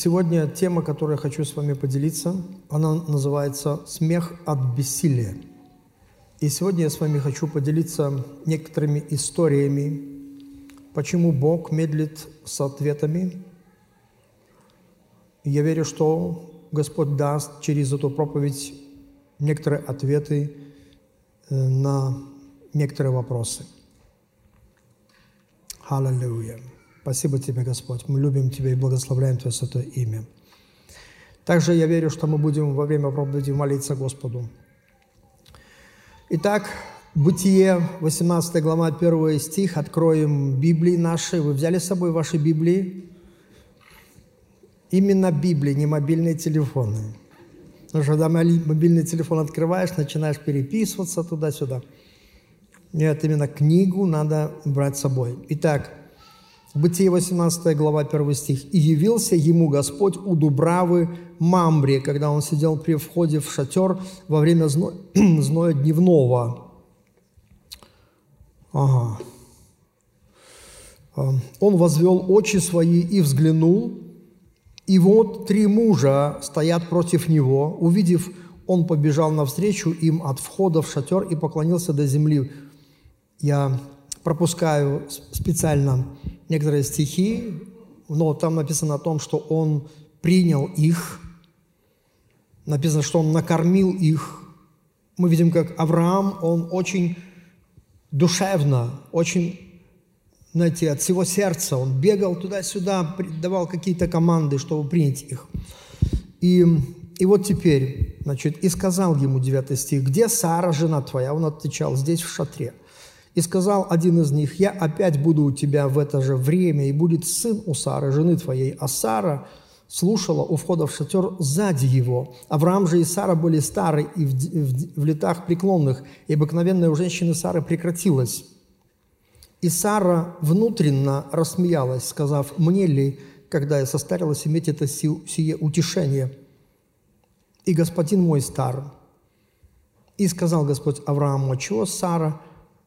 сегодня тема, которую я хочу с вами поделиться, она называется «Смех от бессилия». И сегодня я с вами хочу поделиться некоторыми историями, почему Бог медлит с ответами. Я верю, что Господь даст через эту проповедь некоторые ответы э, на некоторые вопросы. Аллилуйя. Спасибо Тебе, Господь. Мы любим Тебя и благословляем Твое святое имя. Также я верю, что мы будем во время проповеди молиться Господу. Итак, Бытие, 18 глава, 1 стих. Откроем Библии наши. Вы взяли с собой ваши Библии? Именно Библии, не мобильные телефоны. Потому что когда мобильный телефон открываешь, начинаешь переписываться туда-сюда. Нет, именно книгу надо брать с собой. Итак, Бытие 18 глава 1 стих. «И явился ему Господь у Дубравы Мамбре, когда он сидел при входе в шатер во время зно... зноя дневного». Ага. А, «Он возвел очи свои и взглянул, и вот три мужа стоят против него. Увидев, он побежал навстречу им от входа в шатер и поклонился до земли». Я пропускаю специально некоторые стихи, но там написано о том, что он принял их, написано, что он накормил их. Мы видим, как Авраам, он очень душевно, очень, знаете, от всего сердца, он бегал туда-сюда, давал какие-то команды, чтобы принять их. И, и вот теперь, значит, и сказал ему, 9 стих, где Сара, жена твоя? Он отвечал, здесь в шатре. И сказал один из них, «Я опять буду у тебя в это же время, и будет сын у Сары, жены твоей». А Сара слушала у входа в шатер сзади его. Авраам же и Сара были стары и в, в, в летах преклонных, и обыкновенная у женщины Сары прекратилась. И Сара внутренно рассмеялась, сказав, «Мне ли, когда я состарилась, иметь это сие утешение? И господин мой стар». И сказал Господь Аврааму, «Чего Сара?»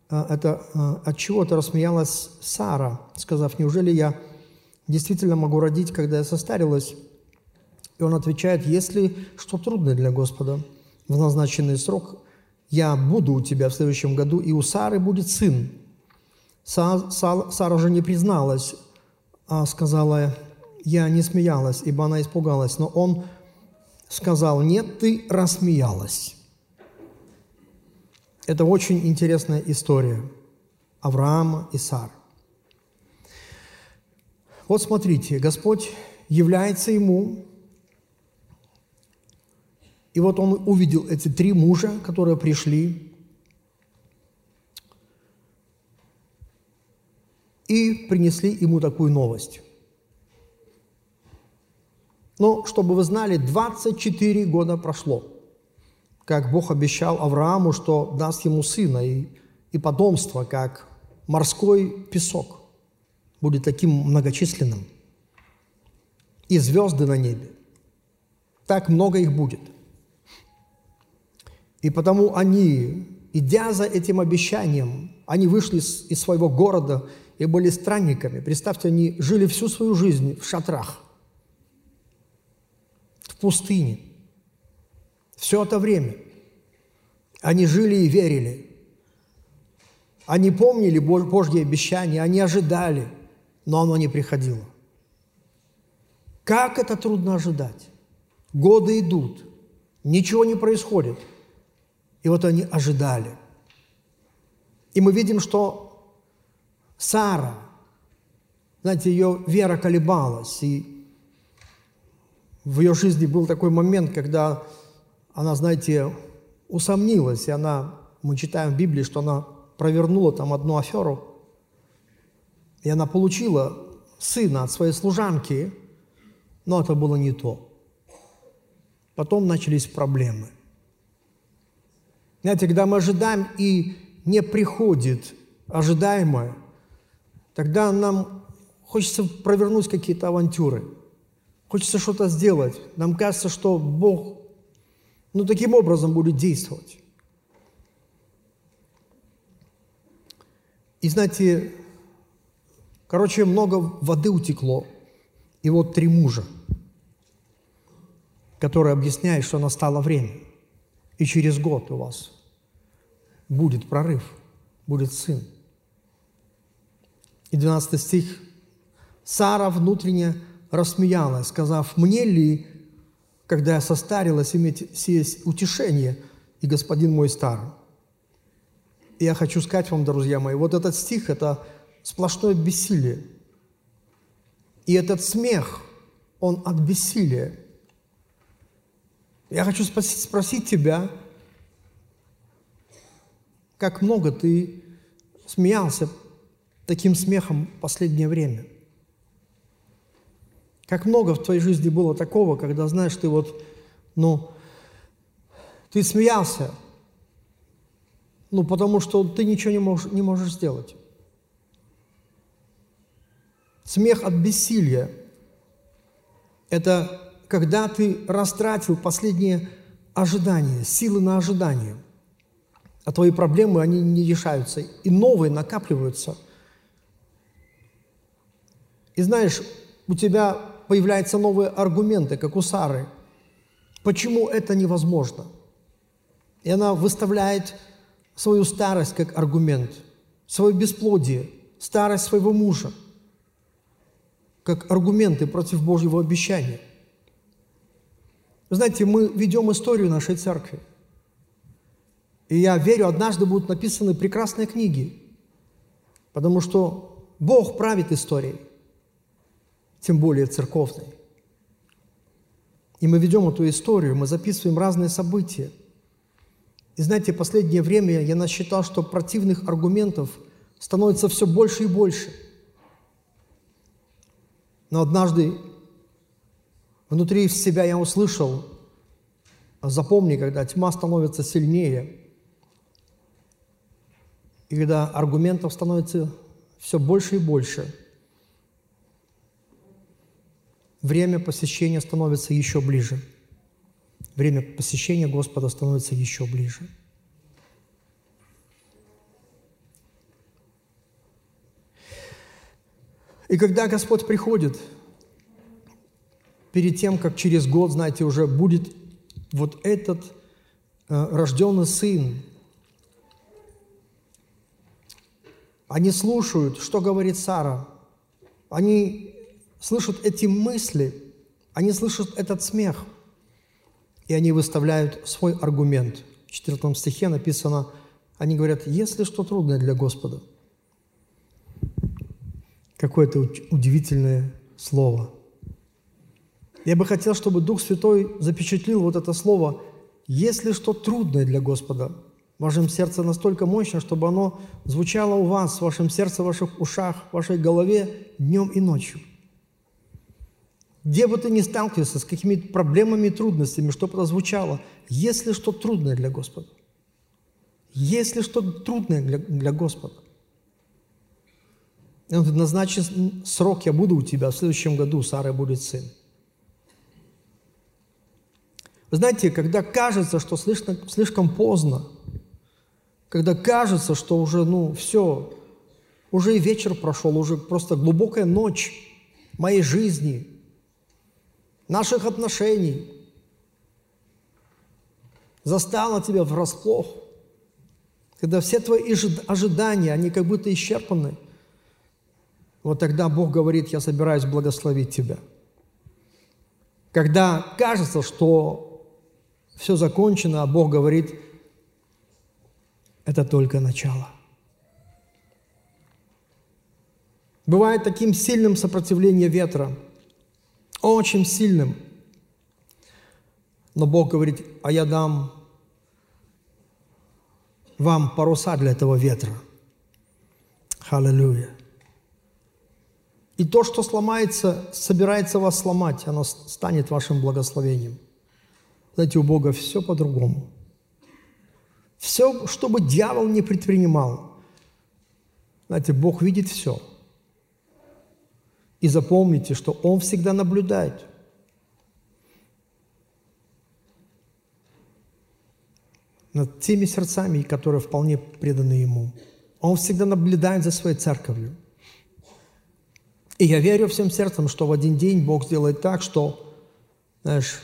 А, это а, от чего-то рассмеялась Сара, сказав, неужели я действительно могу родить, когда я состарилась? И он отвечает, если что трудное для Господа, в назначенный срок я буду у тебя в следующем году, и у Сары будет сын. Сара же не призналась, а сказала, я не смеялась, ибо она испугалась. Но он сказал, нет, ты рассмеялась. Это очень интересная история Авраама и Сары. Вот смотрите, Господь является ему, и вот он увидел эти три мужа, которые пришли, и принесли ему такую новость. Но, чтобы вы знали, 24 года прошло – как Бог обещал Аврааму, что даст ему сына и, и потомство, как морской песок будет таким многочисленным. И звезды на небе. Так много их будет. И потому они, идя за этим обещанием, они вышли из, из своего города и были странниками. Представьте, они жили всю свою жизнь в шатрах, в пустыне – все это время. Они жили и верили. Они помнили Божьи обещания, они ожидали, но оно не приходило. Как это трудно ожидать? Годы идут, ничего не происходит. И вот они ожидали. И мы видим, что Сара, знаете, ее вера колебалась, и в ее жизни был такой момент, когда она, знаете, усомнилась, и она, мы читаем в Библии, что она провернула там одну аферу, и она получила сына от своей служанки, но это было не то. Потом начались проблемы. Знаете, когда мы ожидаем и не приходит ожидаемое, тогда нам хочется провернуть какие-то авантюры, хочется что-то сделать. Нам кажется, что Бог ну, таким образом будет действовать. И знаете, короче, много воды утекло, и вот три мужа. который объясняет, что настало время. И через год у вас будет прорыв, будет сын. И 12 стих. Сара внутренне рассмеялась, сказав, «Мне ли, когда я состарилась, иметь сие утешение, и господин мой стар?» И я хочу сказать вам, друзья мои, вот этот стих – это сплошное бессилие. И этот смех, он от бессилия. Я хочу спросить, спросить тебя, как много ты смеялся таким смехом в последнее время? Как много в твоей жизни было такого, когда, знаешь, ты вот, ну, ты смеялся, ну, потому что ты ничего не можешь, не можешь сделать. Смех от бессилия – это когда ты растратил последние ожидания, силы на ожидание, а твои проблемы, они не решаются, и новые накапливаются. И знаешь, у тебя появляются новые аргументы, как у Сары. Почему это невозможно? И она выставляет свою старость как аргумент, свое бесплодие, старость своего мужа, как аргументы против Божьего обещания – знаете, мы ведем историю нашей церкви. И я верю, однажды будут написаны прекрасные книги, потому что Бог правит историей, тем более церковной. И мы ведем эту историю, мы записываем разные события. И знаете, последнее время я насчитал, что противных аргументов становится все больше и больше. Но однажды Внутри себя я услышал, запомни, когда тьма становится сильнее, и когда аргументов становится все больше и больше, время посещения становится еще ближе. Время посещения Господа становится еще ближе. И когда Господь приходит – перед тем, как через год, знаете, уже будет вот этот э, рожденный сын. Они слушают, что говорит Сара. Они слышат эти мысли, они слышат этот смех, и они выставляют свой аргумент. В 4 стихе написано, они говорят, если что трудное для Господа. Какое-то удивительное слово – я бы хотел, чтобы Дух Святой запечатлил вот это слово «если что трудное для Господа» в вашем сердце настолько мощно, чтобы оно звучало у вас, в вашем сердце, в ваших ушах, в вашей голове днем и ночью. Где бы ты ни сталкивался с какими-то проблемами и трудностями, чтобы это звучало, если что трудное для Господа. Если что трудное для, для Господа. И он говорит, назначен срок, я буду у тебя, в следующем году Сара будет сын. знаете, когда кажется, что слишком, слишком поздно, когда кажется, что уже, ну, все, уже и вечер прошел, уже просто глубокая ночь моей жизни, наших отношений, застала тебя врасплох, когда все твои ожидания, они как будто исчерпаны, вот тогда Бог говорит, я собираюсь благословить тебя. Когда кажется, что все закончено, а Бог говорит, это только начало. Бывает таким сильным сопротивление ветра, очень сильным. Но Бог говорит, а я дам вам паруса для этого ветра. Аллилуйя. И то, что сломается, собирается вас сломать, оно станет вашим благословением. Знаете, у Бога все по-другому. Все, что бы дьявол не предпринимал. Знаете, Бог видит все. И запомните, что Он всегда наблюдает. над теми сердцами, которые вполне преданы Ему. Он всегда наблюдает за своей церковью. И я верю всем сердцем, что в один день Бог сделает так, что, знаешь,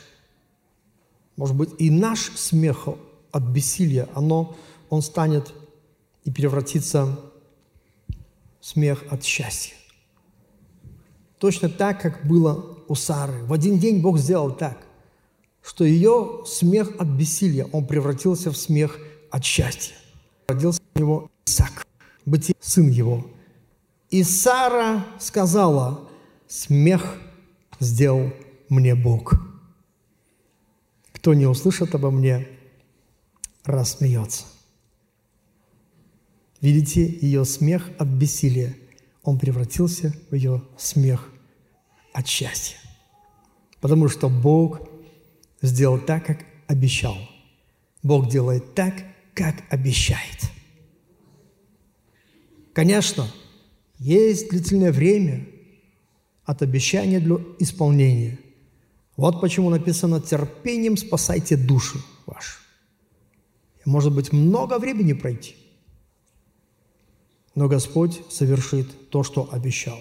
может быть, и наш смех от бессилия, оно, он станет и превратится в смех от счастья. Точно так, как было у Сары. В один день Бог сделал так, что ее смех от бессилия, он превратился в смех от счастья. Родился у него Исаак, быть сын его. И Сара сказала, смех сделал мне Бог. Кто не услышит обо мне, рассмеется. Видите, ее смех от бессилия, он превратился в ее смех от счастья. Потому что Бог сделал так, как обещал. Бог делает так, как обещает. Конечно, есть длительное время от обещания для исполнения. Вот почему написано «терпением спасайте души ваши». Может быть, много времени пройти, но Господь совершит то, что обещал.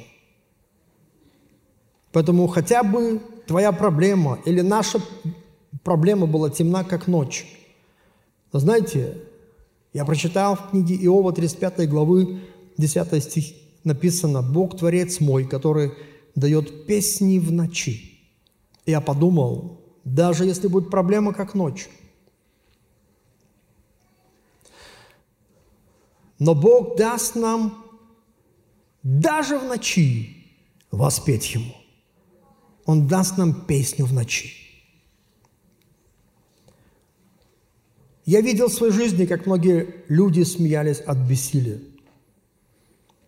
Поэтому хотя бы твоя проблема или наша проблема была темна, как ночь. Но знаете, я прочитал в книге Иова 35 главы 10 стих написано «Бог – Творец мой, который дает песни в ночи». Я подумал, даже если будет проблема, как ночь, но Бог даст нам даже в ночи воспеть Ему. Он даст нам песню в ночи. Я видел в своей жизни, как многие люди смеялись от бессилия.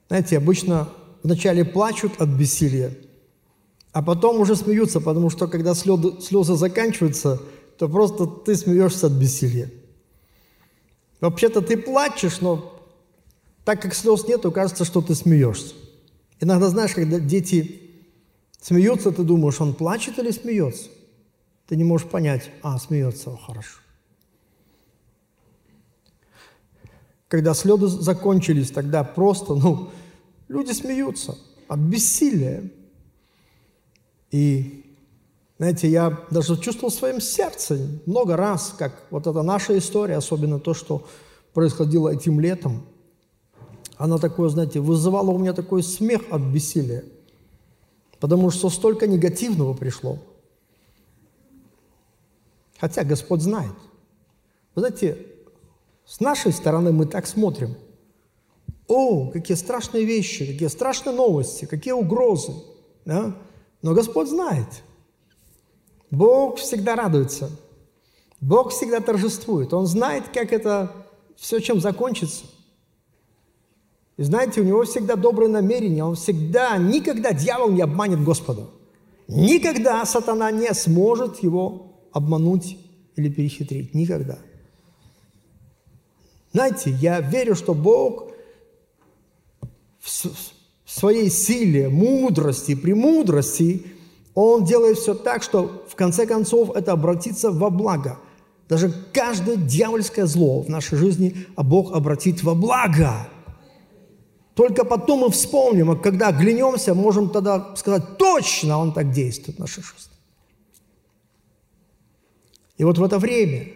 Знаете, обычно вначале плачут от бессилия, а потом уже смеются, потому что когда слезы, слезы заканчиваются, то просто ты смеешься от бессилия. Вообще-то ты плачешь, но так как слез нету, кажется, что ты смеешься. Иногда, знаешь, когда дети смеются, ты думаешь, он плачет или смеется? Ты не можешь понять, а, смеется, хорошо. Когда слезы закончились, тогда просто, ну, Люди смеются от бессилия. И, знаете, я даже чувствовал в своем сердце много раз, как вот эта наша история, особенно то, что происходило этим летом, она такое, знаете, вызывала у меня такой смех от бессилия, потому что столько негативного пришло. Хотя Господь знает. Вы знаете, с нашей стороны мы так смотрим – о, какие страшные вещи, какие страшные новости, какие угрозы. Да? Но Господь знает. Бог всегда радуется. Бог всегда торжествует. Он знает, как это все чем закончится. И знаете, у него всегда добрые намерения. Он всегда, никогда дьявол не обманет Господа. Никогда сатана не сможет его обмануть или перехитрить. Никогда. Знаете, я верю, что Бог в своей силе, мудрости, премудрости, он делает все так, что в конце концов это обратится во благо. Даже каждое дьявольское зло в нашей жизни, а Бог обратит во благо. Только потом мы вспомним, а когда оглянемся, можем тогда сказать, точно Он так действует нашей жизни. И вот в это время,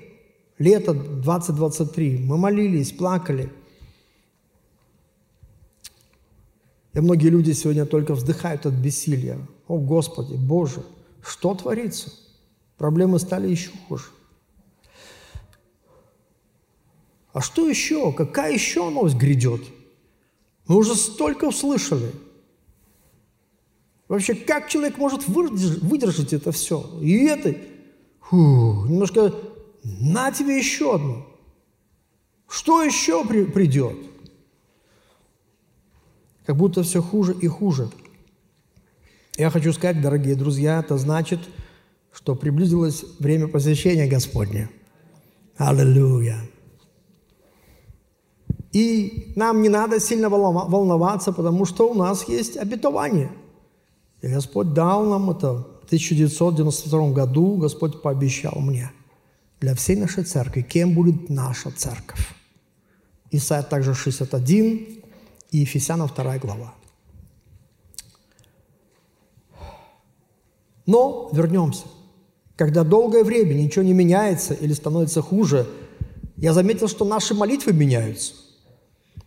лето 2023, мы молились, плакали – И многие люди сегодня только вздыхают от бессилия. О, Господи, Боже, что творится? Проблемы стали еще хуже. А что еще? Какая еще новость грядет? Мы уже столько услышали. Вообще, как человек может выдержать, это все? И это, фу, немножко, на тебе еще одну. Что еще при, придет? Как будто все хуже и хуже. Я хочу сказать, дорогие друзья, это значит, что приблизилось время посвящения Господня. Аллилуйя. И нам не надо сильно волноваться, потому что у нас есть обетование. И Господь дал нам это в 1992 году. Господь пообещал мне для всей нашей церкви, кем будет наша церковь. Исайя также 61, и Ефесянам 2 глава. Но вернемся. Когда долгое время ничего не меняется или становится хуже, я заметил, что наши молитвы меняются.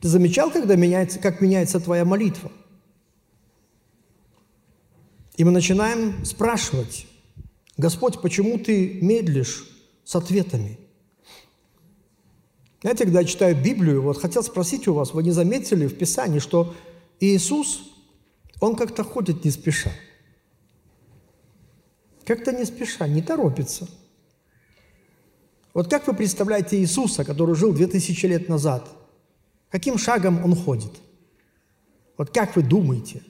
Ты замечал, когда меняется, как меняется твоя молитва? И мы начинаем спрашивать, Господь, почему ты медлишь с ответами? Знаете, когда я читаю Библию, вот хотел спросить у вас, вы не заметили в Писании, что Иисус, Он как-то ходит не спеша. Как-то не спеша, не торопится. Вот как вы представляете Иисуса, который жил 2000 лет назад? Каким шагом Он ходит? Вот как вы думаете?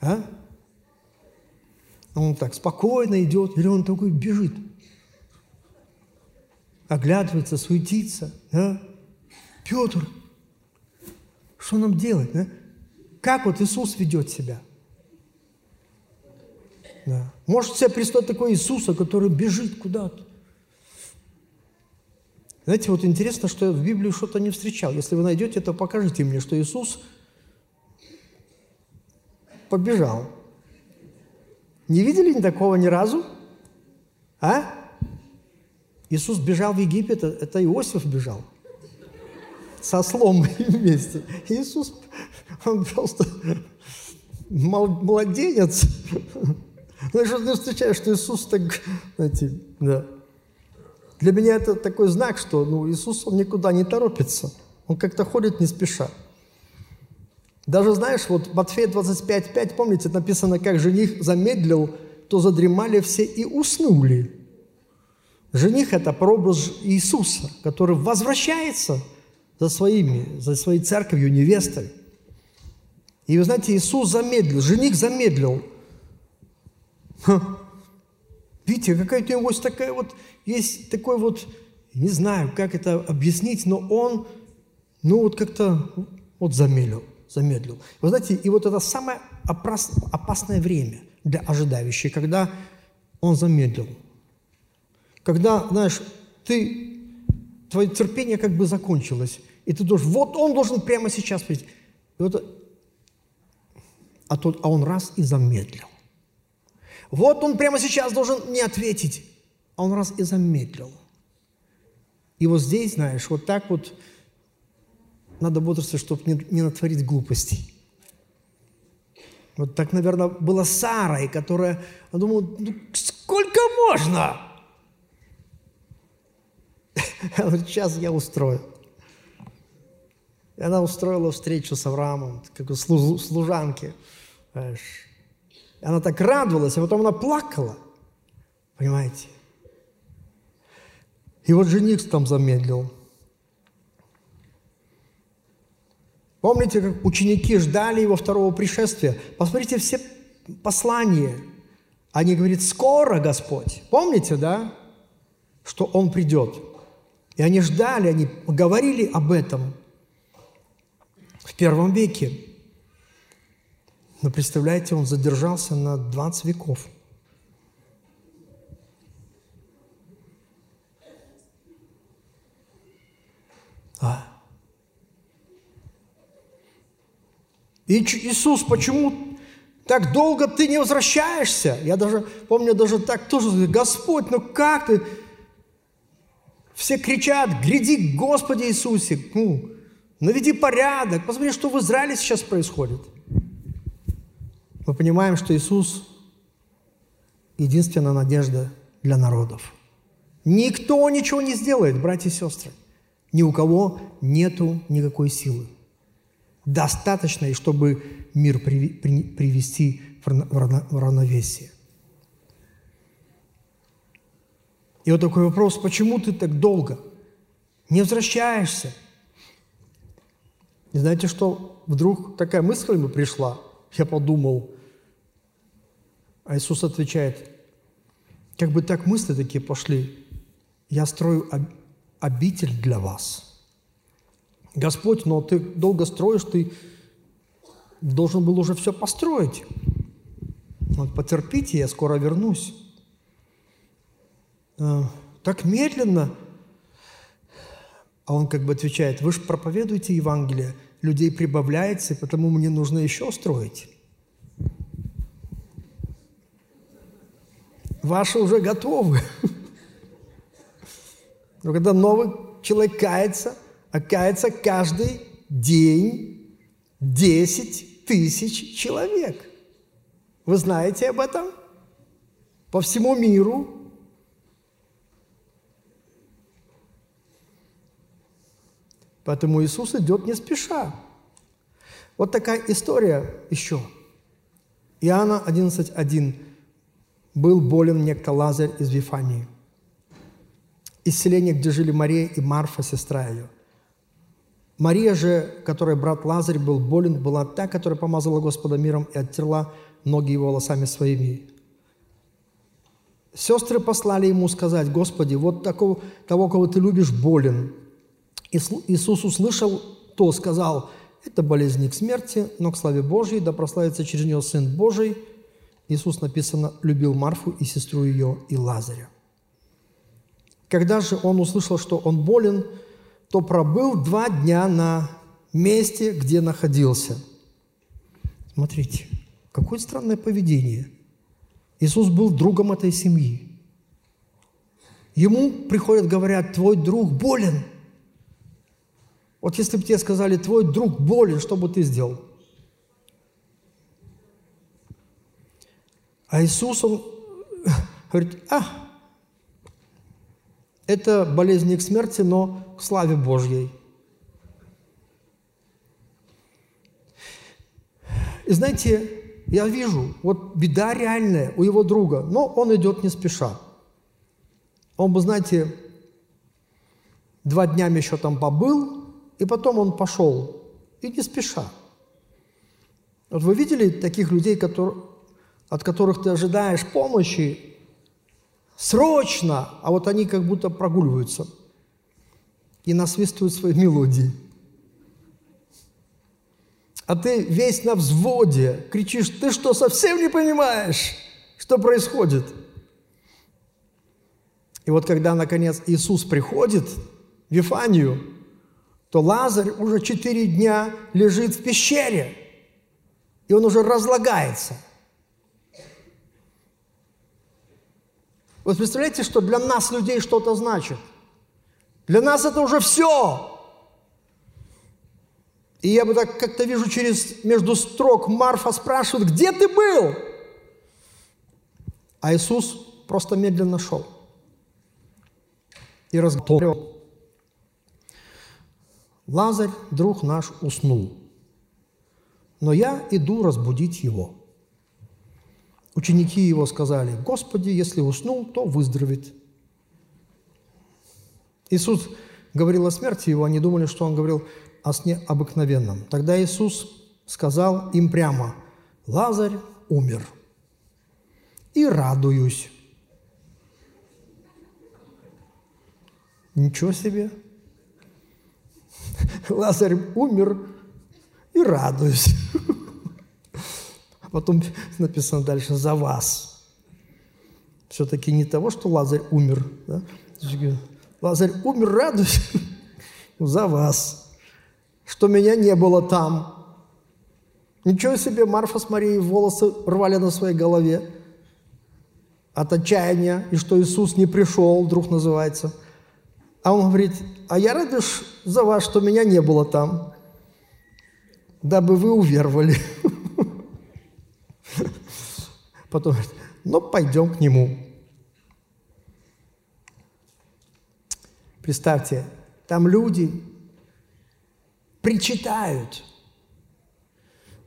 А? Он так спокойно идет, или он такой бежит? Оглядывается, суетится. Да? Петр, что нам делать? Да? Как вот Иисус ведет себя? Да. Может себе представить такой Иисуса, который бежит куда-то. Знаете, вот интересно, что я в Библии что-то не встречал. Если вы найдете, то покажите мне, что Иисус побежал. Не видели ни такого ни разу? А? Иисус бежал в Египет, это Иосиф бежал. Со слом вместе. Иисус, он просто младенец. Знаешь, что ты встречаешь, что Иисус так, знаете, да. Для меня это такой знак, что ну, Иисус, он никуда не торопится. Он как-то ходит не спеша. Даже, знаешь, вот Матфея 25.5, помните, написано, как жених замедлил, то задремали все и уснули. Жених – это прообраз Иисуса, который возвращается за своими, за своей церковью, невестой. И вы знаете, Иисус замедлил, жених замедлил. Видите, какая-то у него есть такая вот, есть такой вот, не знаю, как это объяснить, но он, ну вот как-то вот замедлил, замедлил. Вы знаете, и вот это самое опасное время для ожидающих, когда он замедлил. Когда, знаешь, ты, твое терпение как бы закончилось, и ты должен, вот он должен прямо сейчас прийти. Вот, а, тот, а он раз и замедлил. Вот он прямо сейчас должен не ответить, а он раз и замедлил. И вот здесь, знаешь, вот так вот надо бодрствовать, чтобы не, не натворить глупостей. Вот так, наверное, было с Сарой, которая думала, ну, сколько можно? сейчас я устрою. И она устроила встречу с Авраамом, как у служанки. Знаешь, она так радовалась, а потом она плакала. Понимаете? И вот жених там замедлил. Помните, как ученики ждали его второго пришествия? Посмотрите все послания. Они говорят, скоро Господь. Помните, да? Что Он придет. И они ждали, они говорили об этом в первом веке. Но представляете, он задержался на 20 веков. А? И Иисус, почему так долго ты не возвращаешься? Я даже помню, даже так тоже, Господь, ну как ты? Все кричат, гряди, Господи Иисусе, ну, наведи порядок. Посмотри, что в Израиле сейчас происходит – мы понимаем, что Иисус – единственная надежда для народов. Никто ничего не сделает, братья и сестры. Ни у кого нету никакой силы. Достаточно, чтобы мир привести в равновесие. И вот такой вопрос, почему ты так долго не возвращаешься? И знаете, что вдруг такая мысль ему пришла? Я подумал, а Иисус отвечает, как бы так мысли такие пошли, я строю обитель для вас. Господь, но ты долго строишь, ты должен был уже все построить. Вот потерпите, я скоро вернусь. А, так медленно. А он как бы отвечает, вы же проповедуете Евангелие, людей прибавляется, потому мне нужно еще строить. ваши уже готовы. Но когда новый человек кается, а кается каждый день 10 тысяч человек. Вы знаете об этом? По всему миру Поэтому Иисус идет не спеша. Вот такая история еще. Иоанна 11.1. Был болен некто Лазарь из Вифании. Из селения, где жили Мария и Марфа, сестра ее. Мария же, которой брат Лазарь был болен, была та, которая помазала Господа миром и оттерла ноги его волосами своими. Сестры послали ему сказать, Господи, вот такого, того, кого ты любишь, болен – Иисус услышал то, сказал, это болезнь не к смерти, но к славе Божьей, да прославится через нее Сын Божий. Иисус, написано, любил Марфу и сестру ее и Лазаря. Когда же он услышал, что он болен, то пробыл два дня на месте, где находился. Смотрите, какое странное поведение. Иисус был другом этой семьи. Ему приходят, говорят, твой друг болен – вот если бы тебе сказали, твой друг болен, что бы ты сделал? А Иисус, он говорит, а, это болезнь не к смерти, но к славе Божьей. И знаете, я вижу, вот беда реальная у его друга, но он идет не спеша. Он бы, знаете, два дня еще там побыл, и потом он пошел, и не спеша. Вот вы видели таких людей, которые, от которых ты ожидаешь помощи срочно, а вот они как будто прогуливаются и насвистывают свои мелодии. А ты весь на взводе, кричишь, ты что, совсем не понимаешь, что происходит? И вот когда, наконец, Иисус приходит в Вифанию, то Лазарь уже четыре дня лежит в пещере, и он уже разлагается. Вы представляете, что для нас, людей, что-то значит? Для нас это уже все. И я бы так как-то вижу через между строк, Марфа спрашивает, где ты был? А Иисус просто медленно шел и разговаривал. Лазарь, друг наш, уснул, но я иду разбудить его. Ученики его сказали, Господи, если уснул, то выздоровеет. Иисус говорил о смерти его, они думали, что он говорил о сне обыкновенном. Тогда Иисус сказал им прямо, Лазарь умер. И радуюсь. Ничего себе! Лазарь умер и радуюсь. Потом написано дальше «за вас». Все-таки не того, что Лазарь умер. Да? Лазарь умер, радуюсь за вас, что меня не было там. Ничего себе, Марфа с Марией волосы рвали на своей голове от отчаяния, и что Иисус не пришел, вдруг называется – а он говорит, а я радуюсь за вас, что меня не было там, дабы вы уверовали. Потом говорит, ну, пойдем к нему. Представьте, там люди причитают.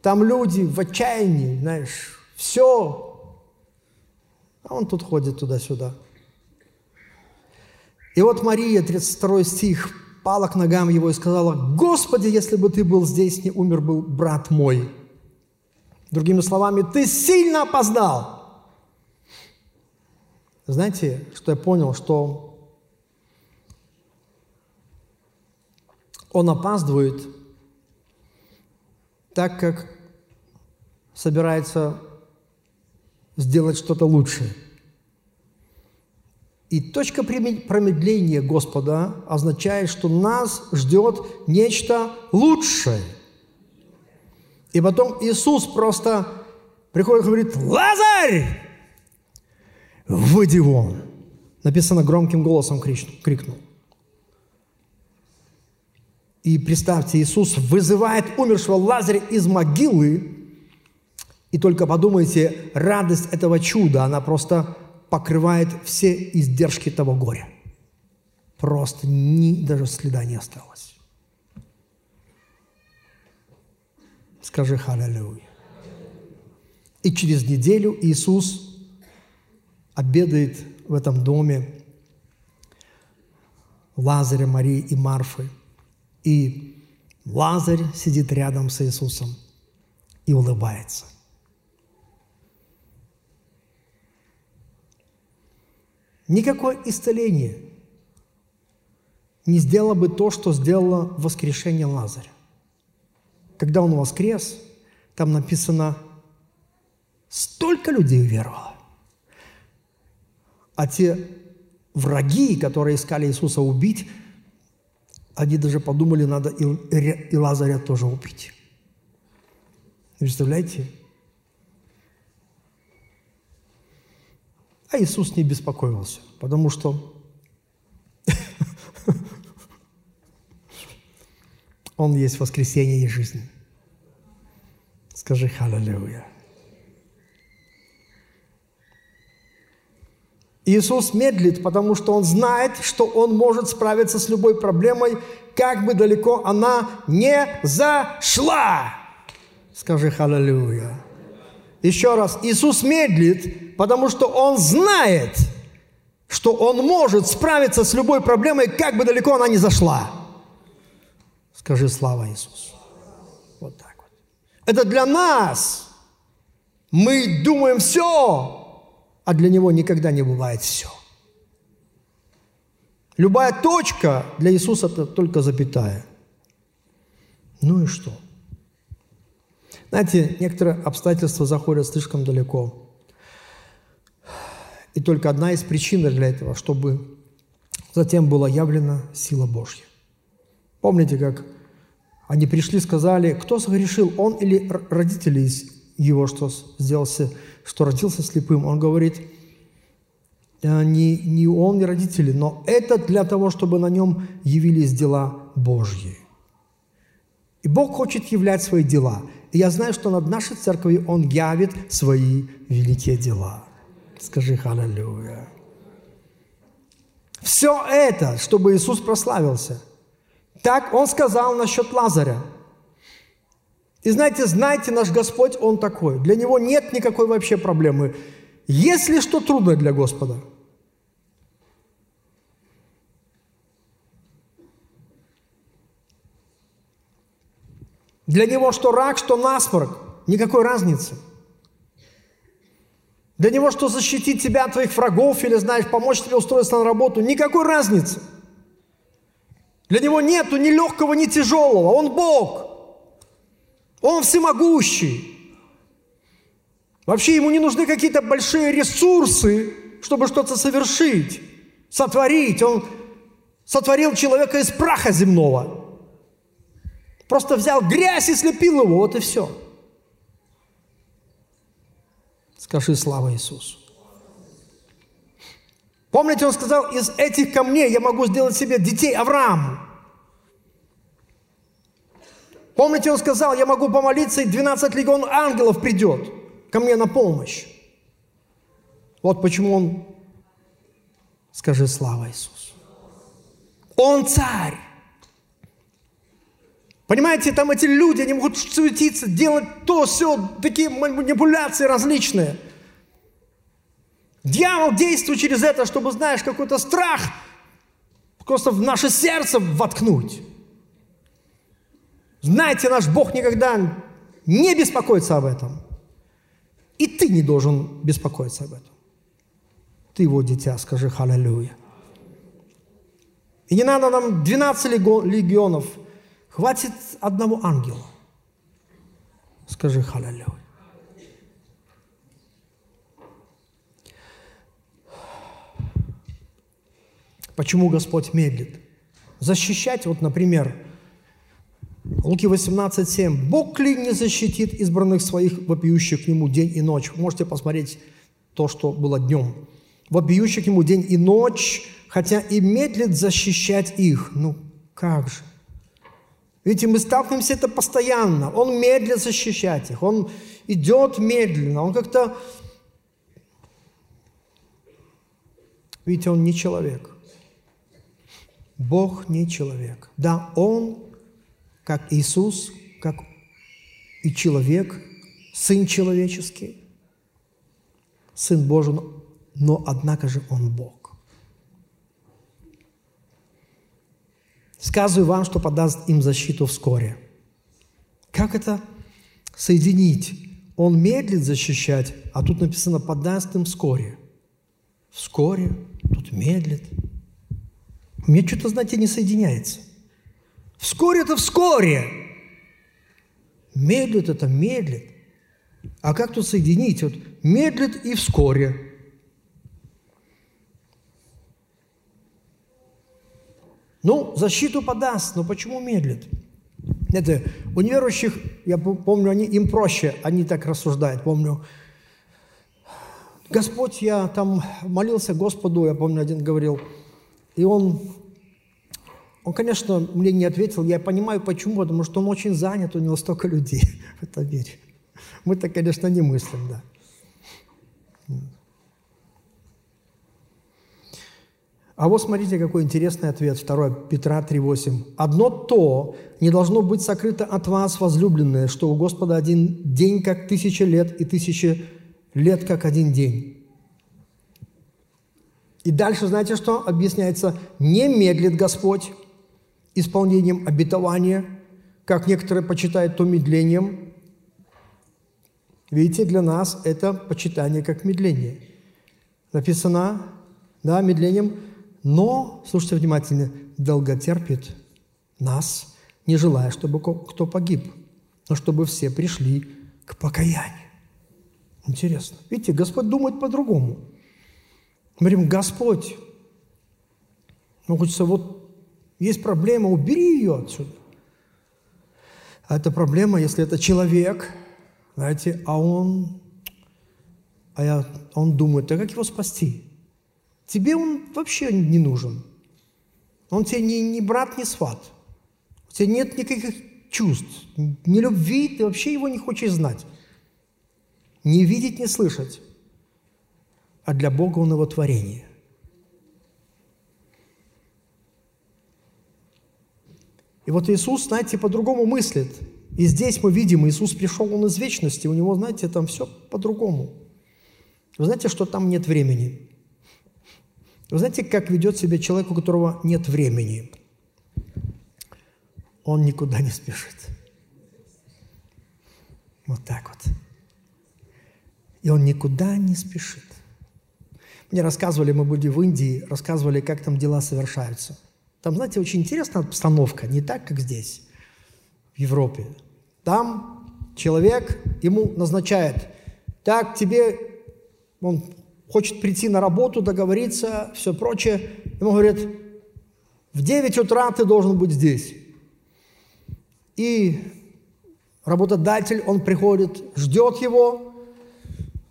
Там люди в отчаянии, знаешь, все. А он тут ходит туда-сюда. И вот Мария, 32 стих, пала к ногам его и сказала, «Господи, если бы ты был здесь, не умер был брат мой». Другими словами, ты сильно опоздал. Знаете, что я понял, что он опаздывает, так как собирается сделать что-то лучшее – и точка промедления Господа означает, что нас ждет нечто лучшее. И потом Иисус просто приходит и говорит, «Лазарь, выйди вон. Написано громким голосом крикнул. И представьте, Иисус вызывает умершего Лазаря из могилы, и только подумайте, радость этого чуда, она просто покрывает все издержки того горя. Просто ни, даже следа не осталось. Скажи «Халлелуя». И через неделю Иисус обедает в этом доме Лазаря, Марии и Марфы. И Лазарь сидит рядом с Иисусом и улыбается. Никакое исцеление не сделало бы то, что сделало воскрешение Лазаря. Когда он воскрес, там написано, столько людей уверовало. А те враги, которые искали Иисуса убить, они даже подумали, надо и, и Лазаря тоже убить. Представляете? А Иисус не беспокоился, потому что Он есть воскресение и жизнь. Скажи «Халлелуя». Иисус медлит, потому что Он знает, что Он может справиться с любой проблемой, как бы далеко она не зашла. Скажи «Халлелуя». Еще раз, Иисус медлит, потому что Он знает, что Он может справиться с любой проблемой, как бы далеко она ни зашла. Скажи «Слава Иисусу». Вот так вот. Это для нас. Мы думаем все, а для Него никогда не бывает все. Любая точка для Иисуса – это только запятая. Ну и что? Знаете, некоторые обстоятельства заходят слишком далеко. И только одна из причин для этого, чтобы затем была явлена сила Божья. Помните, как они пришли, сказали, кто согрешил, он или родители его, что сделался, что родился слепым? Он говорит, «Э, не, не он, не родители, но это для того, чтобы на нем явились дела Божьи. И Бог хочет являть свои дела. И я знаю, что над нашей церковью Он явит свои великие дела. Скажи «Халлелуя». Все это, чтобы Иисус прославился. Так Он сказал насчет Лазаря. И знаете, знаете, наш Господь, Он такой. Для Него нет никакой вообще проблемы. Если что трудно для Господа? Для него что рак, что насморк, никакой разницы. Для него что защитить тебя от твоих врагов или, знаешь, помочь тебе устроиться на работу, никакой разницы. Для него нету ни легкого, ни тяжелого. Он Бог. Он всемогущий. Вообще ему не нужны какие-то большие ресурсы, чтобы что-то совершить, сотворить. Он сотворил человека из праха земного. Просто взял грязь и слепил его, вот и все. Скажи слава Иисусу. Помните, он сказал, из этих камней я могу сделать себе детей Аврааму. Помните, он сказал, я могу помолиться, и 12 легион ангелов придет ко мне на помощь. Вот почему он, скажи слава Иисусу. Он царь. Понимаете, там эти люди, они могут суетиться, делать то, все, такие манипуляции различные. Дьявол действует через это, чтобы, знаешь, какой-то страх просто в наше сердце воткнуть. Знаете, наш Бог никогда не беспокоится об этом. И ты не должен беспокоиться об этом. Ты его дитя, скажи «Халлелуя». И не надо нам 12 легионов, хватит одного ангела. Скажи «Халлелуя». Почему Господь медлит? Защищать, вот, например, Луки 18:7. «Бог ли не защитит избранных своих, вопиющих к Нему день и ночь?» Можете посмотреть то, что было днем. вопиющий к нему день и ночь, хотя и медлит защищать их. Ну, как же? Видите, мы сталкиваемся это постоянно. Он медлит защищать их, он идет медленно, он как-то... Видите, он не человек. Бог не человек. Да, он, как Иисус, как и человек, Сын человеческий, Сын Божий, но однако же Он Бог. Сказываю вам, что подаст им защиту вскоре. Как это соединить? Он медлит защищать, а тут написано «подаст им вскоре». Вскоре, тут медлит. Мне что-то, знаете, не соединяется. Вскоре это вскоре. Медлит это медлит. А как тут соединить? Вот медлит и вскоре. Ну, защиту подаст, но почему медлит? Это у неверующих, я помню, они, им проще, они так рассуждают. Помню, Господь, я там молился Господу, я помню, один говорил, и он, он, конечно, мне не ответил, я понимаю, почему, потому что он очень занят, у него столько людей в этом мире. Мы-то, конечно, не мыслим, да. А вот смотрите, какой интересный ответ, 2 Петра 3,8. «Одно то не должно быть сокрыто от вас, возлюбленное, что у Господа один день, как тысяча лет, и тысяча лет, как один день». И дальше, знаете что? Объясняется, не медлит Господь исполнением обетования, как некоторые почитают то медлением. Видите, для нас это почитание как медление. Написано, да, медлением – но, слушайте внимательно, долготерпит нас, не желая, чтобы кто погиб, но чтобы все пришли к покаянию. Интересно. Видите, Господь думает по-другому. Мы говорим, Господь, ну, хочется, вот есть проблема, убери ее отсюда. А это проблема, если это человек, знаете, а он, а я, он думает, а как его спасти? Тебе он вообще не нужен. Он тебе не, не брат, не сват. У тебя нет никаких чувств, ни любви, ты вообще его не хочешь знать. Не видеть, не слышать. А для Бога он его творение. И вот Иисус, знаете, по-другому мыслит. И здесь мы видим, Иисус пришел, Он из вечности, у Него, знаете, там все по-другому. Вы знаете, что там нет времени? Вы знаете, как ведет себя человек, у которого нет времени? Он никуда не спешит. Вот так вот. И он никуда не спешит. Мне рассказывали, мы были в Индии, рассказывали, как там дела совершаются. Там, знаете, очень интересная обстановка, не так, как здесь, в Европе. Там человек, ему назначает, так, тебе, он хочет прийти на работу, договориться, все прочее. Ему говорят, в 9 утра ты должен быть здесь. И работодатель, он приходит, ждет его,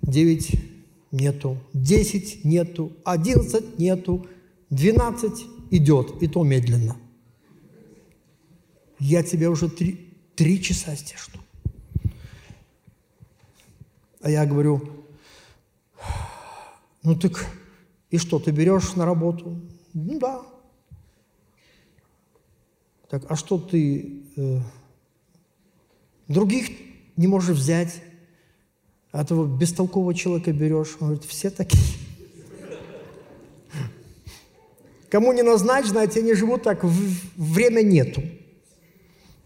9 нету, 10 нету, 11 нету, 12 идет, и то медленно. Я тебя уже три, три часа здесь жду. А я говорю, ну так и что, ты берешь на работу? Ну да. Так, а что ты э, других не можешь взять? А этого бестолкового человека берешь? Он говорит, все такие. Кому не назначь, знаете, они живут так, время нету.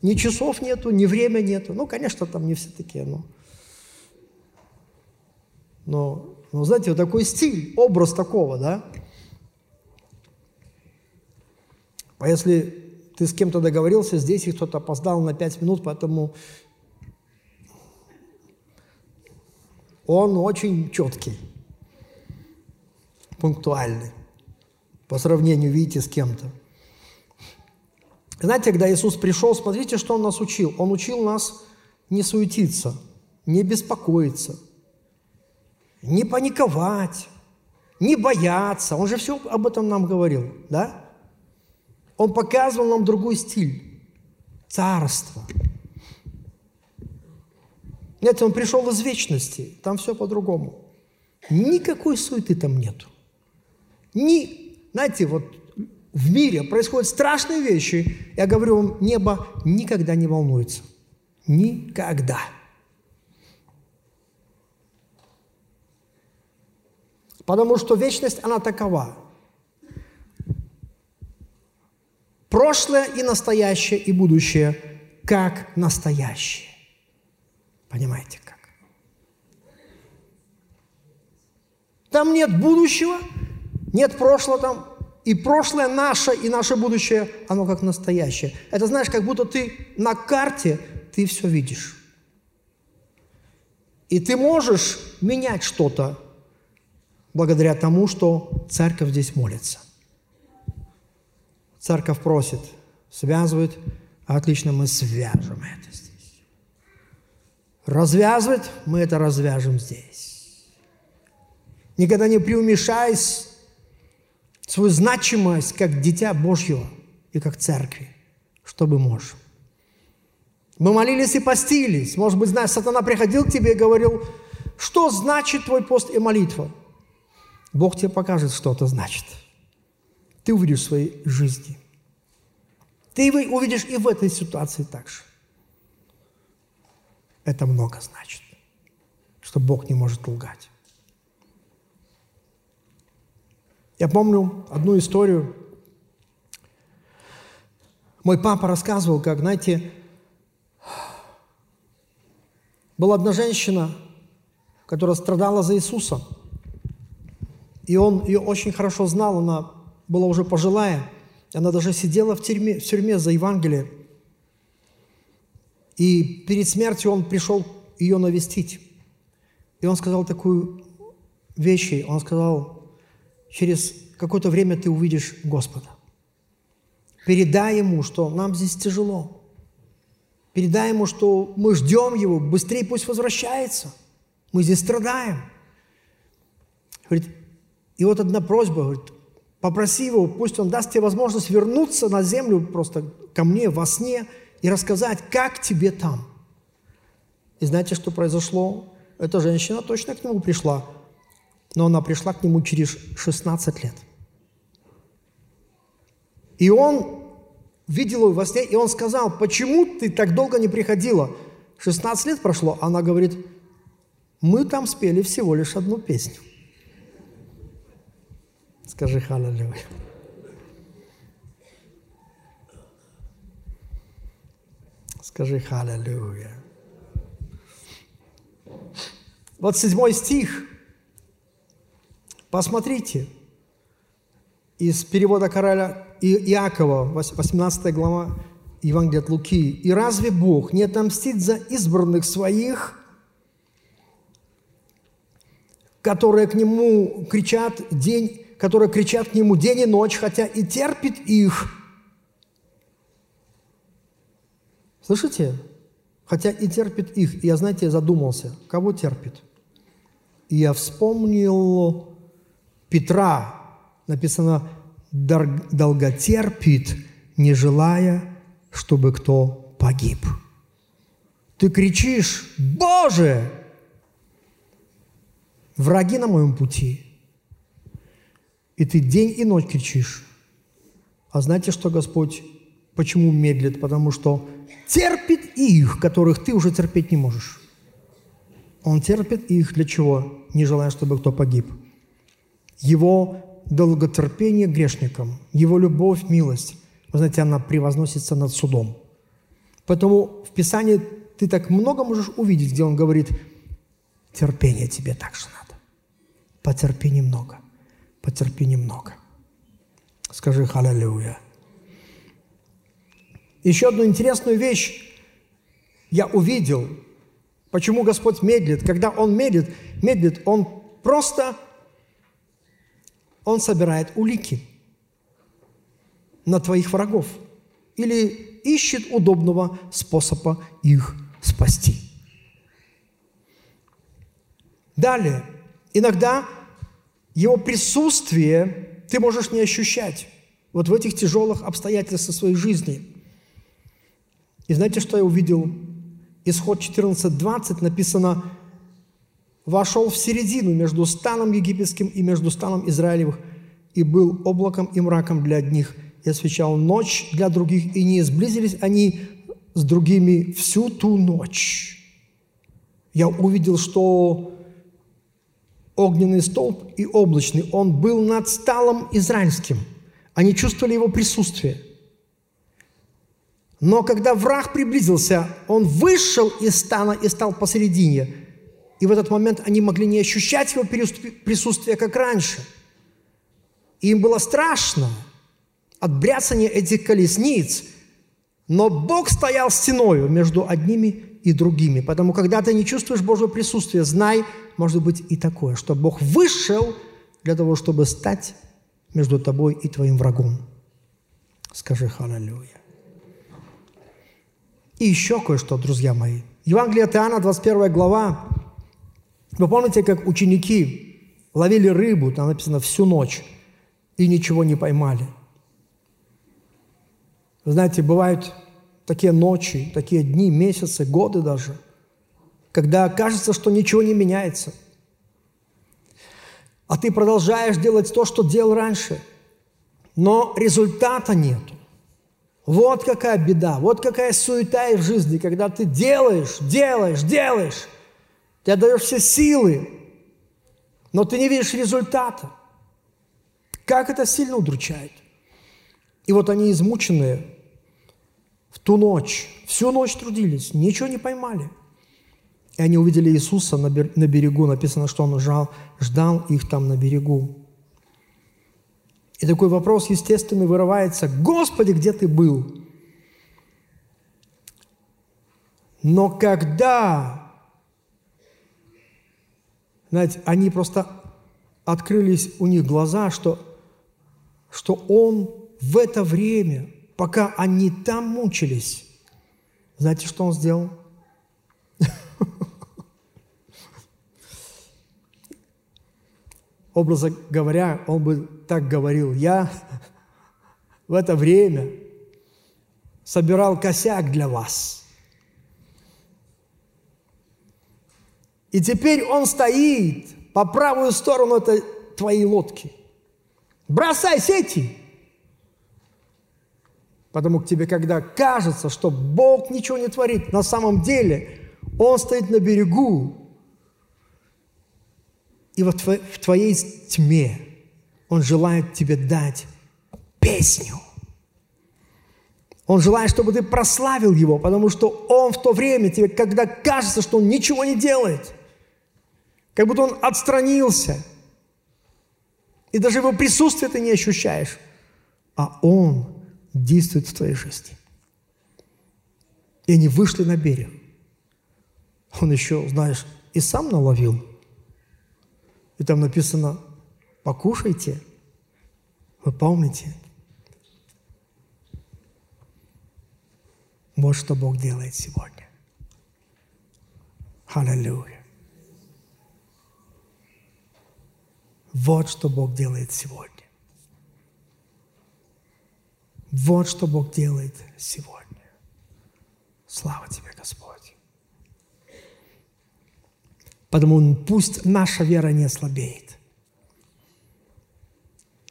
Ни часов нету, ни время нету. Ну, конечно, там не все такие, но... Но ну, знаете, вот такой стиль, образ такого, да? А если ты с кем-то договорился, здесь и кто-то опоздал на пять минут, поэтому он очень четкий, пунктуальный по сравнению, видите, с кем-то. Знаете, когда Иисус пришел, смотрите, что Он нас учил. Он учил нас не суетиться, не беспокоиться – не паниковать, не бояться. Он же все об этом нам говорил, да? Он показывал нам другой стиль. Царство. Нет, он пришел из вечности. Там все по-другому. Никакой суеты там нету. Ни, знаете, вот в мире происходят страшные вещи. Я говорю вам, небо никогда не волнуется. Никогда. Потому что вечность, она такова. Прошлое и настоящее и будущее как настоящее. Понимаете как? Там нет будущего, нет прошлого там, и прошлое наше, и наше будущее, оно как настоящее. Это знаешь, как будто ты на карте, ты все видишь. И ты можешь менять что-то благодаря тому, что церковь здесь молится. Церковь просит, связывает, отлично, мы свяжем это здесь. Развязывает, мы это развяжем здесь. Никогда не преумешаясь свою значимость как дитя Божьего и как церкви, чтобы можем. Мы молились и постились. Может быть, знаешь, сатана приходил к тебе и говорил, что значит твой пост и молитва? Бог тебе покажет, что это значит. Ты увидишь в своей жизни. Ты увидишь и в этой ситуации также. Это много значит, что Бог не может лгать. Я помню одну историю. Мой папа рассказывал, как, знаете, была одна женщина, которая страдала за Иисуса. И он ее очень хорошо знал, она была уже пожилая. Она даже сидела в тюрьме, в тюрьме за Евангелие. И перед смертью он пришел ее навестить. И он сказал такую вещь, он сказал, через какое-то время ты увидишь Господа. Передай Ему, что нам здесь тяжело. Передай Ему, что мы ждем Его, быстрее пусть возвращается. Мы здесь страдаем. Говорит, и вот одна просьба, говорит, попроси Его, пусть Он даст тебе возможность вернуться на землю просто ко мне во сне и рассказать, как тебе там. И знаете, что произошло? Эта женщина точно к нему пришла – но она пришла к нему через 16 лет. И он видел ее во сне, и он сказал, почему ты так долго не приходила? 16 лет прошло, она говорит, мы там спели всего лишь одну песню. Скажи халалюя. Скажи халалюя. Вот седьмой стих – Посмотрите, из перевода короля Иакова, 18 глава Евангелия от Луки. «И разве Бог не отомстит за избранных своих, которые к Нему кричат день, которые кричат к Нему день и ночь, хотя и терпит их?» Слышите? Хотя и терпит их. И я, знаете, задумался, кого терпит? И я вспомнил Петра написано «долготерпит, не желая, чтобы кто погиб». Ты кричишь «Боже!» Враги на моем пути. И ты день и ночь кричишь. А знаете, что Господь почему медлит? Потому что терпит их, которых ты уже терпеть не можешь. Он терпит их для чего? Не желая, чтобы кто погиб – его долготерпение грешникам, Его любовь, милость, вы знаете, она превозносится над судом. Поэтому в Писании ты так много можешь увидеть, где Он говорит, терпение тебе также надо. Потерпи немного, потерпи немного. Скажи «Халлелуя». Еще одну интересную вещь я увидел. Почему Господь медлит? Когда Он медлит, медлит, Он просто он собирает улики на твоих врагов или ищет удобного способа их спасти. Далее, иногда Его присутствие ты можешь не ощущать вот в этих тяжелых обстоятельствах своей жизни. И знаете, что я увидел? Исход 14.20 написано, «Вошел в середину между станом египетским и между станом Израилевых, и был облаком и мраком для одних, и освещал ночь для других, и не сблизились они с другими всю ту ночь». Я увидел, что огненный столб и облачный, он был над сталом израильским. Они чувствовали его присутствие – но когда враг приблизился, он вышел из стана и стал посередине. И в этот момент они могли не ощущать его присутствия, как раньше. И им было страшно от бряцания этих колесниц. Но Бог стоял стеною между одними и другими. Поэтому, когда ты не чувствуешь Божьего присутствия, знай, может быть и такое, что Бог вышел для того, чтобы стать между тобой и твоим врагом. Скажи «Халлелуя». И еще кое-что, друзья мои. Евангелие от Иоанна, 21 глава. Вы помните, как ученики ловили рыбу, там написано, всю ночь, и ничего не поймали. Вы знаете, бывают такие ночи, такие дни, месяцы, годы даже, когда кажется, что ничего не меняется. А ты продолжаешь делать то, что делал раньше, но результата нету. Вот какая беда, вот какая суета в жизни, когда ты делаешь, делаешь, делаешь, ты отдаешь все силы, но ты не видишь результата. Как это сильно удручает. И вот они измученные в ту ночь, всю ночь трудились, ничего не поймали. И они увидели Иисуса на берегу, написано, что Он жал, ждал их там на берегу. И такой вопрос, естественно, вырывается, «Господи, где ты был?» Но когда, знаете, они просто открылись у них глаза, что, что Он в это время, пока они там мучились, знаете, что Он сделал? образно говоря, он бы так говорил, я в это время собирал косяк для вас. И теперь он стоит по правую сторону этой твоей лодки. Бросай сети. Потому к тебе, когда кажется, что Бог ничего не творит, на самом деле Он стоит на берегу и вот в твоей тьме Он желает тебе дать песню. Он желает, чтобы ты прославил Его, потому что Он в то время тебе, когда кажется, что Он ничего не делает, как будто Он отстранился, и даже Его присутствие ты не ощущаешь, а Он действует в твоей жизни. И они вышли на берег. Он еще, знаешь, и сам наловил – и там написано, покушайте. Вы помните? Вот что Бог делает сегодня. Аллилуйя. Вот что Бог делает сегодня. Вот что Бог делает сегодня. Слава тебе, Господь. Потому пусть наша вера не слабеет.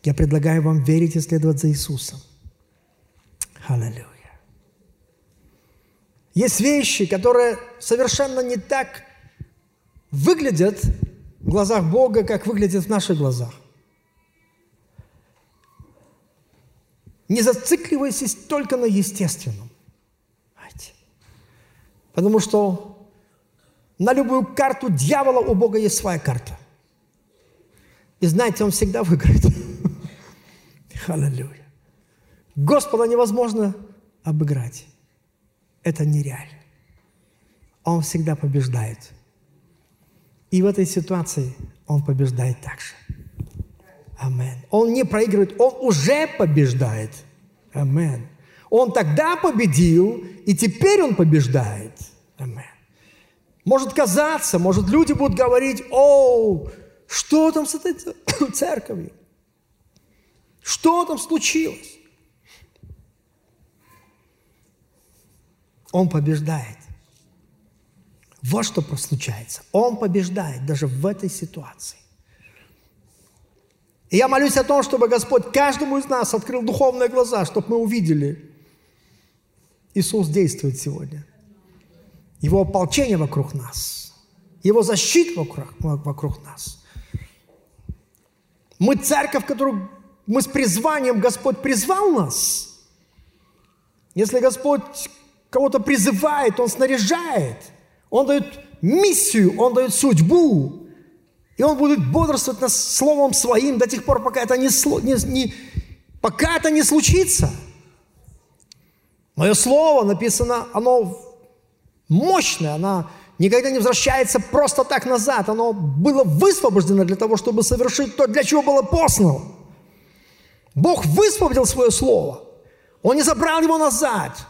Я предлагаю вам верить и следовать за Иисусом. Аллилуйя. Есть вещи, которые совершенно не так выглядят в глазах Бога, как выглядят в наших глазах. Не зацикливайтесь только на естественном. Потому что на любую карту дьявола у Бога есть своя карта. И знаете, он всегда выиграет. Аллилуйя. Господа невозможно обыграть. Это нереально. Он всегда побеждает. И в этой ситуации он побеждает также. Амен. Он не проигрывает, он уже побеждает. Амен. Он тогда победил, и теперь он побеждает. Амен. Может казаться, может люди будут говорить, о, Что там с этой церковью? Что там случилось? Он побеждает. Вот что случается. Он побеждает даже в этой ситуации. И я молюсь о том, чтобы Господь каждому из нас открыл духовные глаза, чтобы мы увидели, Иисус действует сегодня. Его ополчение вокруг нас, Его защита вокруг, вокруг нас. Мы церковь, которую мы с призванием, Господь призвал нас. Если Господь кого-то призывает, Он снаряжает, Он дает миссию, Он дает судьбу, и Он будет бодрствовать над Словом Своим до тех пор, пока это не, не, не, пока это не случится. Мое Слово написано, оно мощное, оно никогда не возвращается просто так назад. Оно было высвобождено для того, чтобы совершить то, для чего было послано. Бог высвободил свое Слово. Он не забрал его назад.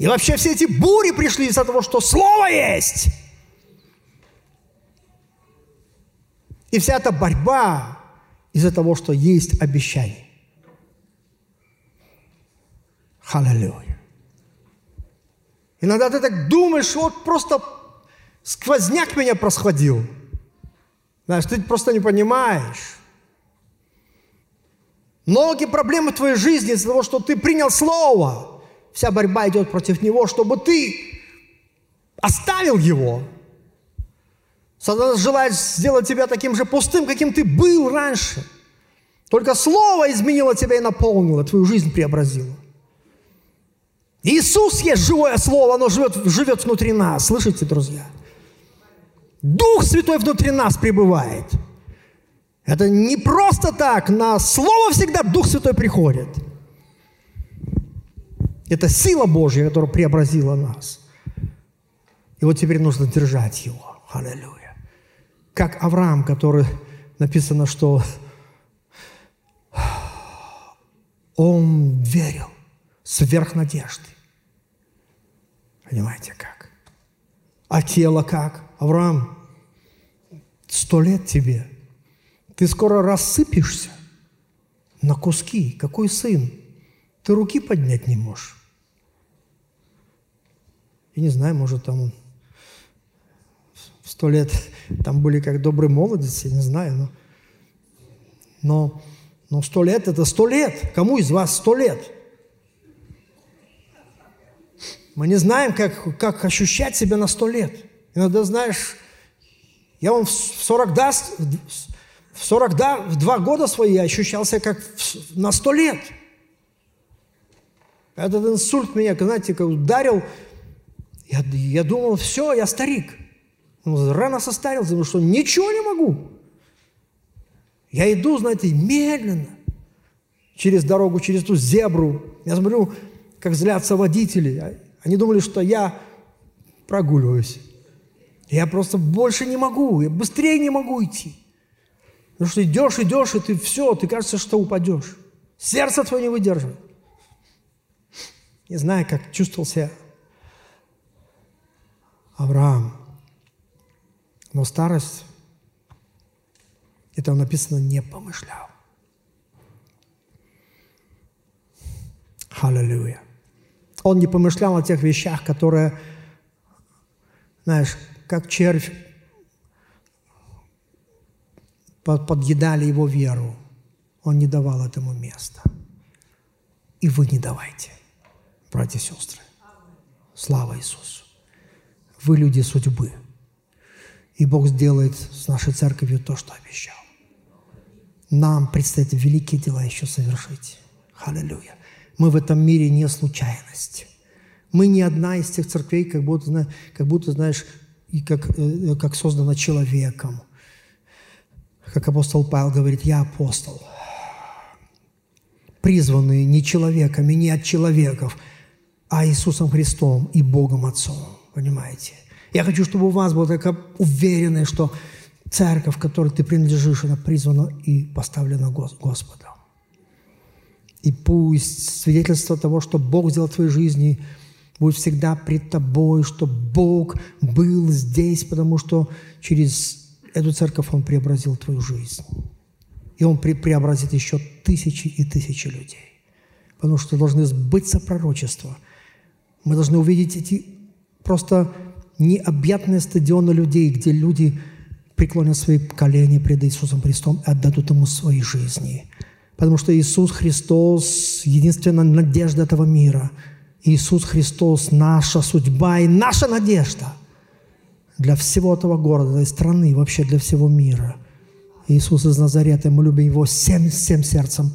И вообще все эти бури пришли из-за того, что Слово есть. И вся эта борьба из-за того, что есть обещание. Халилюя. Иногда ты так думаешь, вот просто сквозняк меня просходил. Знаешь, ты просто не понимаешь. Многие проблемы в твоей жизни из-за того, что ты принял Слово. Вся борьба идет против него, чтобы ты оставил его. Сатана желает сделать тебя таким же пустым, каким ты был раньше. Только Слово изменило тебя и наполнило, твою жизнь преобразило. Иисус есть живое Слово, оно живет, живет внутри нас. Слышите, друзья? Дух Святой внутри нас пребывает – это не просто так, на Слово всегда Дух Святой приходит. Это сила Божья, которая преобразила нас. И вот теперь нужно держать его. Аллилуйя. Как Авраам, который написано, что он верил сверх надежды. Понимаете как? А тело как? Авраам, сто лет тебе – ты скоро рассыпешься на куски. Какой сын? Ты руки поднять не можешь. Я не знаю, может, там в сто лет там были как добрый молодец, я не знаю, но, но, но сто лет – это сто лет. Кому из вас сто лет? Мы не знаем, как, как ощущать себя на сто лет. Иногда, знаешь, я вам в 40 даст, в 42 года свои я ощущался как на 100 лет. Этот инсульт меня, знаете, как ударил. Я, я думал, все, я старик. Рано состарился, потому что ничего не могу. Я иду, знаете, медленно через дорогу, через ту зебру. Я смотрю, как злятся водители. Они думали, что я прогуливаюсь. Я просто больше не могу, я быстрее не могу идти. Потому что идешь, идешь, и ты все, ты кажется, что упадешь. Сердце твое не выдерживает. Не знаю, как чувствовал себя Авраам. Но старость, это написано, не помышлял. Аллилуйя. Он не помышлял о тех вещах, которые, знаешь, как червь подъедали его веру. Он не давал этому места. И вы не давайте, братья и сестры. Слава Иисусу. Вы люди судьбы. И Бог сделает с нашей церковью то, что обещал. Нам предстоит великие дела еще совершить. Аллилуйя. Мы в этом мире не случайность. Мы не одна из тех церквей, как будто, как будто знаешь, и как, э, как создана человеком – как апостол Павел говорит, я апостол, призванный не человеками, не от человеков, а Иисусом Христом и Богом Отцом. Понимаете? Я хочу, чтобы у вас было такая уверенность, что церковь, которой ты принадлежишь, она призвана и поставлена Господом. И пусть свидетельство того, что Бог сделал в твоей жизни, будет всегда пред тобой, что Бог был здесь, потому что через эту церковь Он преобразил твою жизнь. И Он пре преобразит еще тысячи и тысячи людей. Потому что должны сбыться пророчества. Мы должны увидеть эти просто необъятные стадионы людей, где люди преклонят свои колени пред Иисусом Христом и отдадут Ему свои жизни. Потому что Иисус Христос – единственная надежда этого мира. Иисус Христос – наша судьба и наша надежда для всего этого города, этой страны, вообще для всего мира. Иисус из Назарета, мы любим Его всем, всем сердцем.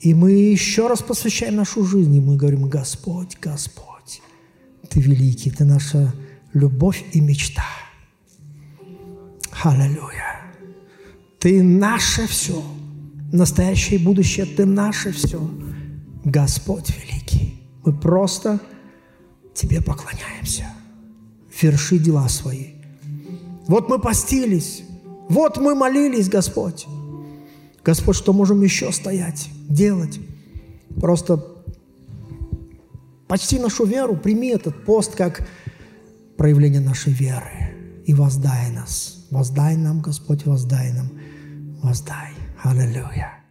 И мы еще раз посвящаем нашу жизнь, и мы говорим, Господь, Господь, Ты великий, Ты наша любовь и мечта. Аллилуйя. Ты наше все. Настоящее и будущее. Ты наше все. Господь великий. Мы просто Тебе поклоняемся. Верши дела свои. Вот мы постились. Вот мы молились, Господь. Господь, что можем еще стоять, делать? Просто почти нашу веру, прими этот пост как проявление нашей веры и воздай нас. Воздай нам, Господь, воздай нам. Воздай. Аллилуйя.